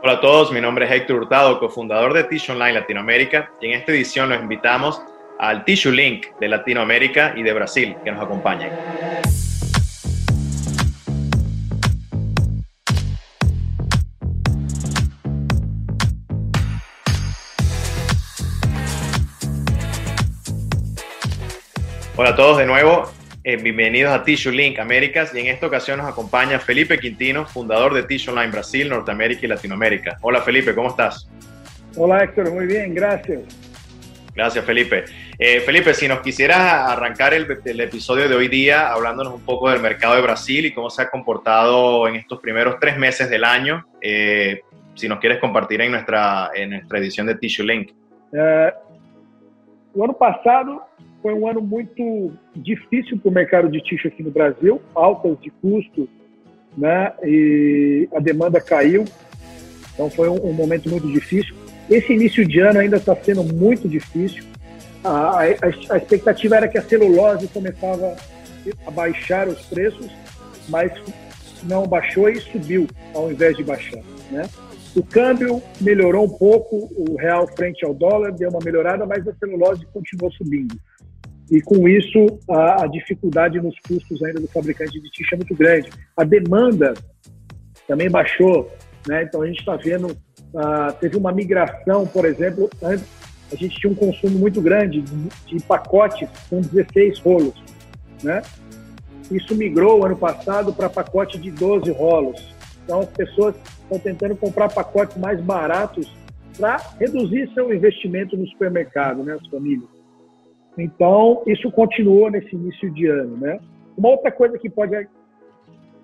Hola a todos, mi nombre es Héctor Hurtado, cofundador de Tissue Online Latinoamérica y en esta edición los invitamos al Tissue Link de Latinoamérica y de Brasil que nos acompañen. Hola a todos de nuevo, eh, bienvenidos a Tissue Link Américas y en esta ocasión nos acompaña Felipe Quintino, fundador de Tissue Online Brasil, Norteamérica y Latinoamérica. Hola Felipe, ¿cómo estás? Hola Héctor, muy bien, gracias. Gracias Felipe. Eh, Felipe, si nos quisieras arrancar el, episodio de hoy día hablándonos un poco del mercado de Brasil y cómo se ha comportado en estos primeros tres meses del año, eh, si nos quieres compartir en nuestra, en nuestra edición de Tissue Link. o ano passado foi um ano muito difícil para o mercado de tixo aqui no Brasil, altas de custo, né? E a demanda caiu, então foi um, um momento muito difícil. Esse início de ano ainda está sendo muito difícil. A, a, a, expectativa era que a celulose começava a baixar os preços, mas não baixou e subiu ao invés de baixar, né? O câmbio melhorou um pouco, o real frente ao dólar deu uma melhorada, mas a celulose continuou subindo. E com isso, a, a, dificuldade nos custos ainda do fabricante de tixa é muito grande. A demanda também baixou, né? Então a gente está vendo, uh, teve uma migração, por exemplo, antes a gente tinha um consumo muito grande de, de pacotes com 16 rolos, né? Isso migrou ano passado para pacote de 12 rolos. Então as pessoas estão tentando comprar pacotes mais baratos para reduzir seu investimento no supermercado, né, as famílias. Então, isso continuou nesse início de ano, né? Uma outra coisa que pode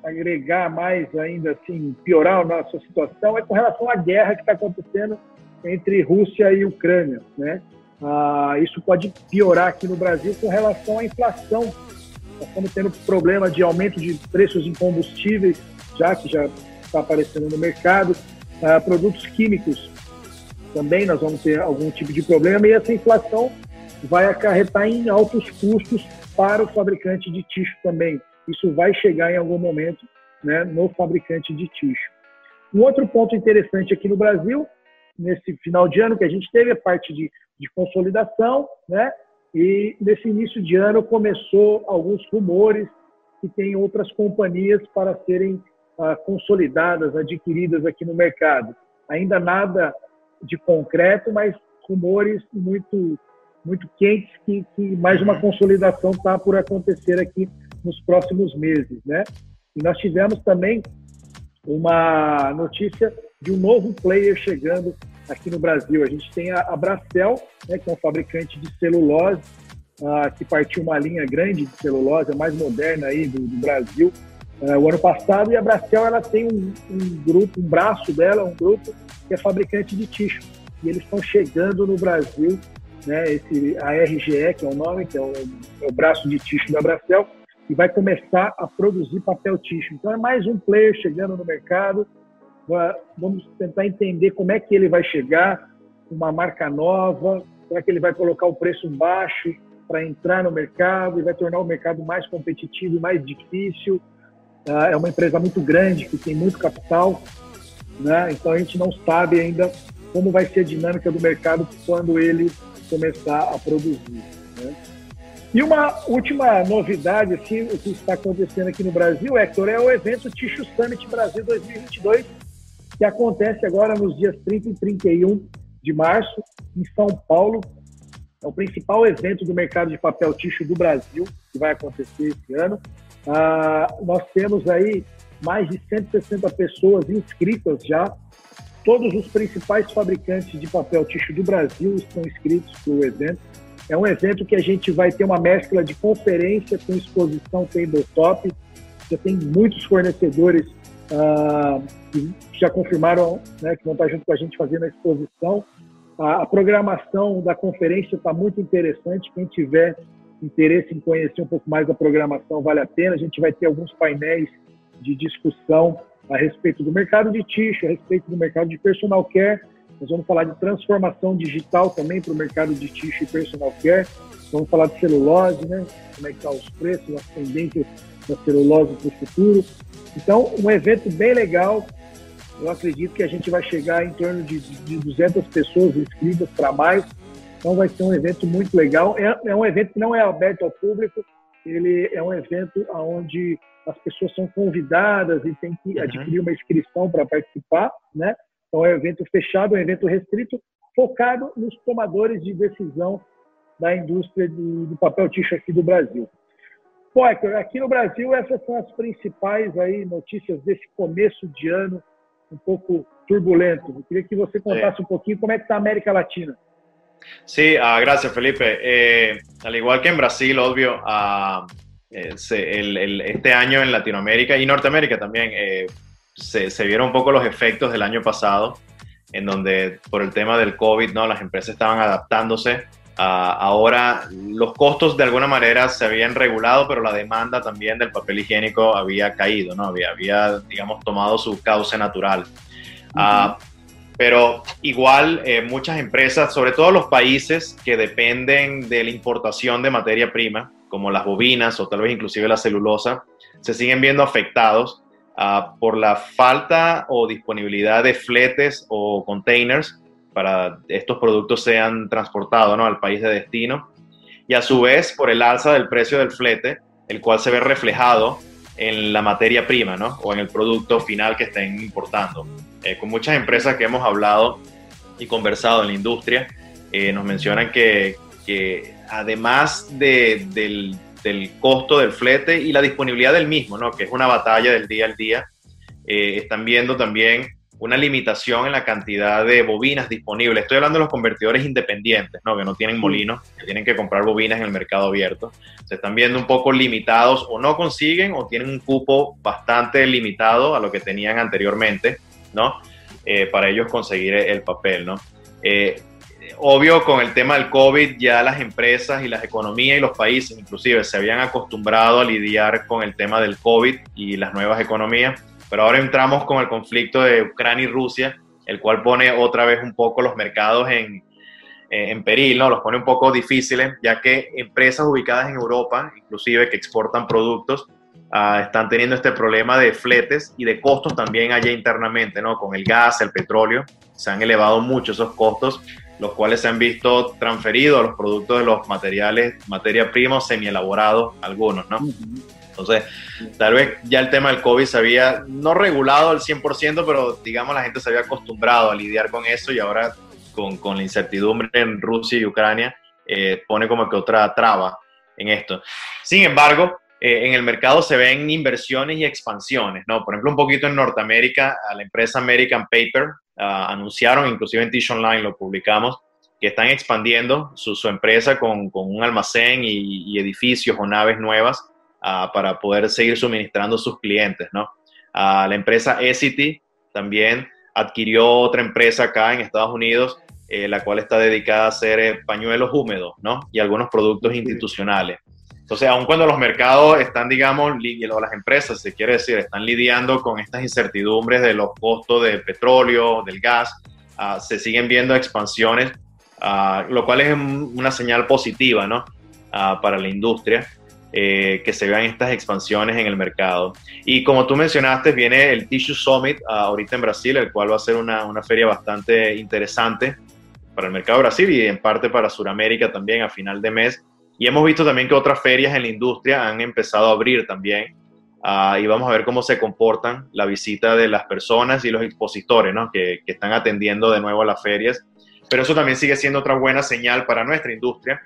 agregar mais ainda, assim, piorar a nossa situação é com relação à guerra que está acontecendo entre Rússia e Ucrânia, né? Ah, isso pode piorar aqui no Brasil com relação à inflação. Nós estamos tendo problema de aumento de preços em combustíveis, já que já está aparecendo no mercado. Ah, produtos químicos também nós vamos ter algum tipo de problema e essa inflação vai acarretar em altos custos para o fabricante de ticho também. Isso vai chegar em algum momento né, no fabricante de ticho. Um outro ponto interessante aqui no Brasil, nesse final de ano que a gente teve a parte de, de consolidação, né? E nesse início de ano começou alguns rumores que tem outras companhias para serem ah, consolidadas, adquiridas aqui no mercado. Ainda nada de concreto, mas rumores muito muito quentes que, que mais uma consolidação está por acontecer aqui nos próximos meses, né? E nós tivemos também uma notícia de um novo player chegando aqui no Brasil. A gente tem a, a Bracel, né, que é um fabricante de celulose, uh, que partiu uma linha grande de celulose, a mais moderna aí do, do Brasil, uh, o ano passado. E a Bracel ela tem um, um, grupo, um braço dela, um grupo que é fabricante de ticho. E eles estão chegando no Brasil né, esse, a RGE, que é o nome, que é o, é o braço de ticho da Bracel, e vai começar a produzir papel ticho. Então é mais um player chegando no mercado. Vamos tentar entender como é que ele vai chegar, uma marca nova, será que ele vai colocar o preço baixo para entrar no mercado e vai tornar o mercado mais competitivo e mais difícil. Ah, é uma empresa muito grande, que tem muito capital, né? então a gente não sabe ainda como vai ser a dinâmica do mercado quando ele começar a produzir. Né? E uma última novidade, assim, o que está acontecendo aqui no Brasil, Hector, é o evento Ticho Summit Brasil 2022, que acontece agora nos dias 30 e 31 de março, em São Paulo. É o principal evento do mercado de papel ticho do Brasil, que vai acontecer esse ano. Ah, nós temos aí mais de 160 pessoas inscritas já Todos os principais fabricantes de papel ticho do Brasil estão inscritos para o evento. É um evento que a gente vai ter uma mescla de conferência com exposição tabletop. Já tem muitos fornecedores uh, que já confirmaram né, que vão estar junto com a gente fazendo a exposição. A, a programação da conferência está muito interessante. Quem tiver interesse em conhecer um pouco mais da programação, vale a pena. A gente vai ter alguns painéis de discussão a respeito do mercado de ticho, a respeito do mercado de personal care. Nós vamos falar de transformação digital também para o mercado de ticho e personal care. Vamos falar de celulose, né? Como é que estão tá os preços, as tendências da celulose para o futuro. Então, um evento bem legal. Eu acredito que a gente vai chegar em torno de, de 200 pessoas inscritas para mais. Então vai ser um evento muito legal. É, é, um evento que não é aberto ao público, ele é um evento onde as pessoas são convidadas e tem que uhum. adquirir uma inscrição para participar, né? Então é um evento fechado, um evento restrito, focado nos tomadores de decisão da indústria de, de papel ticho aqui do Brasil. Poiker, aqui no Brasil essas são as principais aí notícias desse começo de ano um pouco turbulento. Eu queria que você contasse sí. un poquito cómo está América Latina. Sí, uh, gracias Felipe. Eh, al igual que en Brasil, obvio, uh, eh, el, el, este año en Latinoamérica y Norteamérica también eh, se, se, vieron un poco los efectos del año pasado, en donde por el tema del COVID, ¿no? las empresas estaban adaptándose ahora los costos de alguna manera se habían regulado, pero la demanda también del papel higiénico había caído, ¿no? Había, había digamos, tomado su cauce natural. Ah, pero igual eh, muchas empresas, sobre todo los países que dependen de la importación de materia prima, como las bobinas o tal vez inclusive la celulosa, se siguen viendo afectados uh, por la falta o disponibilidad de fletes o containers para estos productos sean transportados ¿no? al país de destino y a su vez por el alza del precio del flete, el cual se ve reflejado en la materia prima o en el producto final que estén importando. Eh, con muchas empresas que hemos hablado y conversado en la industria, eh, nos mencionan que, que además de, del, del, costo del flete y la disponibilidad del mismo, ¿no? que es una batalla del día al día, eh, están viendo también una limitación en la cantidad de bobinas disponibles. Estoy hablando de los convertidores independientes, ¿no? que no tienen molinos, que tienen que comprar bobinas en el mercado abierto. Se están viendo un poco limitados o no consiguen o tienen un cupo bastante limitado a lo que tenían anteriormente, ¿no? Eh, para ellos conseguir el papel, ¿no? Eh, obvio, con el tema del COVID, ya las empresas y las economías y los países, inclusive, se habían acostumbrado a lidiar con el tema del COVID y las nuevas economías pero ahora entramos con el conflicto de Ucrania y Rusia, el cual pone otra vez un poco los mercados en, en peril, ¿no? Los pone un poco difíciles, ya que empresas ubicadas en Europa, inclusive que exportan productos, uh, están teniendo este problema de fletes y de costos también allá internamente, ¿no? Con el gas, el petróleo, se han elevado mucho esos costos, los cuales se han visto transferidos a los productos de los materiales, materia prima semi elaborados, algunos, ¿no? Entonces, tal vez ya el tema del COVID se había no regulado al 100%, pero digamos la gente se había acostumbrado a lidiar con eso y ahora con, con la incertidumbre en Rusia y Ucrania eh, pone como que otra traba en esto. Sin embargo, eh, en el mercado se ven inversiones y expansiones, ¿no? Por ejemplo, un poquito en Norteamérica, a la empresa American Paper uh, anunciaron, inclusive en Tish Online lo publicamos, que están expandiendo su, su empresa con, con, un almacén y, y edificios o naves nuevas para poder seguir suministrando a sus clientes, ¿no? la empresa Essity también adquirió otra empresa acá en Estados Unidos, eh, la cual está dedicada a hacer eh, pañuelos húmedos, ¿no? Y algunos productos institucionales. Entonces, aun cuando los mercados están, digamos, o las empresas, se quiere decir, están lidiando con estas incertidumbres de los costos del petróleo, del gas, ah, se siguen viendo expansiones, ah, lo cual es una señal positiva, ¿no? Ah, para la industria. Eh, que se vean estas expansiones en el mercado. Y como tú mencionaste, viene el Tissue Summit uh, ahorita en Brasil, el cual va a ser una, una, feria bastante interesante para el mercado de Brasil y en parte para Sudamérica también a final de mes. Y hemos visto también que otras ferias en la industria han empezado a abrir también. Uh, y vamos a ver cómo se comportan la visita de las personas y los expositores ¿no? que, que están atendiendo de nuevo a las ferias. Pero eso también sigue siendo otra buena señal para nuestra industria,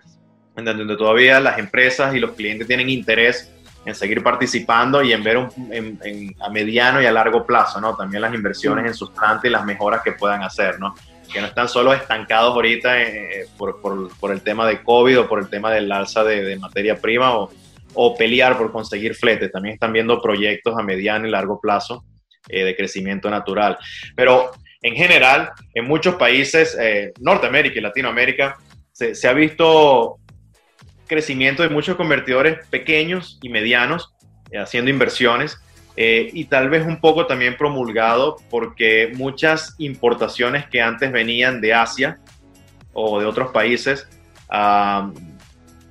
en donde todavía las empresas y los clientes tienen interés en seguir participando y en ver un, en, a mediano y a largo plazo, ¿no? También las inversiones en sustancia y las mejoras que puedan hacer, ¿no? Que no están solo estancados ahorita eh, por, por, por, el tema de COVID o por el tema del alza de, materia prima o, o, pelear por conseguir fletes. También están viendo proyectos a mediano y largo plazo eh, de crecimiento natural. Pero en general, en muchos países, eh, Norteamérica y Latinoamérica, se, se ha visto crecimiento de muchos convertidores pequeños y medianos eh, haciendo inversiones eh, y tal vez un poco también promulgado porque muchas importaciones que antes venían de Asia o de otros países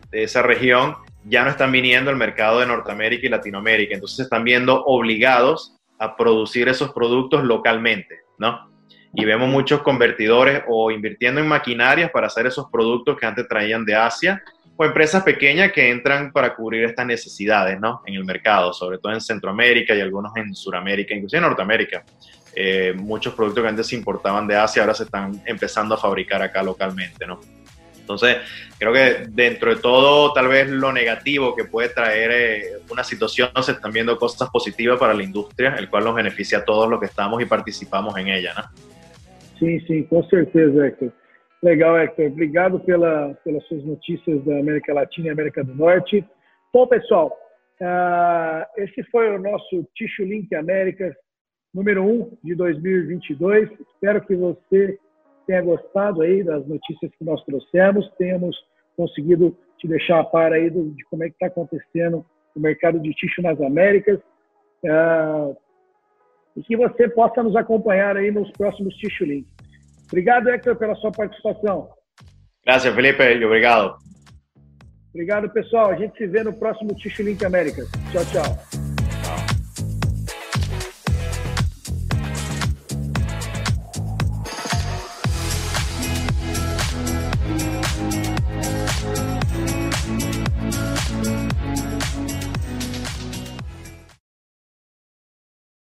de esa región ya no están viniendo al mercado de Norteamérica y Latinoamérica. Entonces están viendo obligados a producir esos productos localmente, ¿no? Y vemos muchos convertidores o invirtiendo en maquinarias para hacer esos productos que antes traían de Asia o empresas pequeñas que entran para cubrir estas necesidades ¿no? en el mercado, sobre todo en Centroamérica y algunos en Sudamérica, inclusive en Norteamérica. Eh, muchos productos que antes se importaban de Asia ahora se están empezando a fabricar acá localmente. ¿no? Entonces, creo que dentro de todo, tal vez lo negativo que puede traer eh, una situación, se están viendo cosas positivas para la industria, el cual nos beneficia a todos los que estamos y participamos en ella. ¿no? Sí, sí, con certeza, Héctor. Legal, Hector. Obrigado pela, pelas suas notícias da América Latina e América do Norte. Bom, pessoal, uh, esse foi o nosso Tissue Link Américas número 1 de 2022. Espero que você tenha gostado aí das notícias que nós trouxemos, tenhamos conseguido te deixar a par aí do, de como é que está acontecendo o mercado de tixo nas Américas. Uh, e que você possa nos acompanhar aí nos próximos Tissue Links. Obrigado, Hector, pela sua participação. Graças, Felipe. Obrigado. Obrigado, pessoal. A gente se vê no próximo Ticho Link Américas. Tchau, tchau.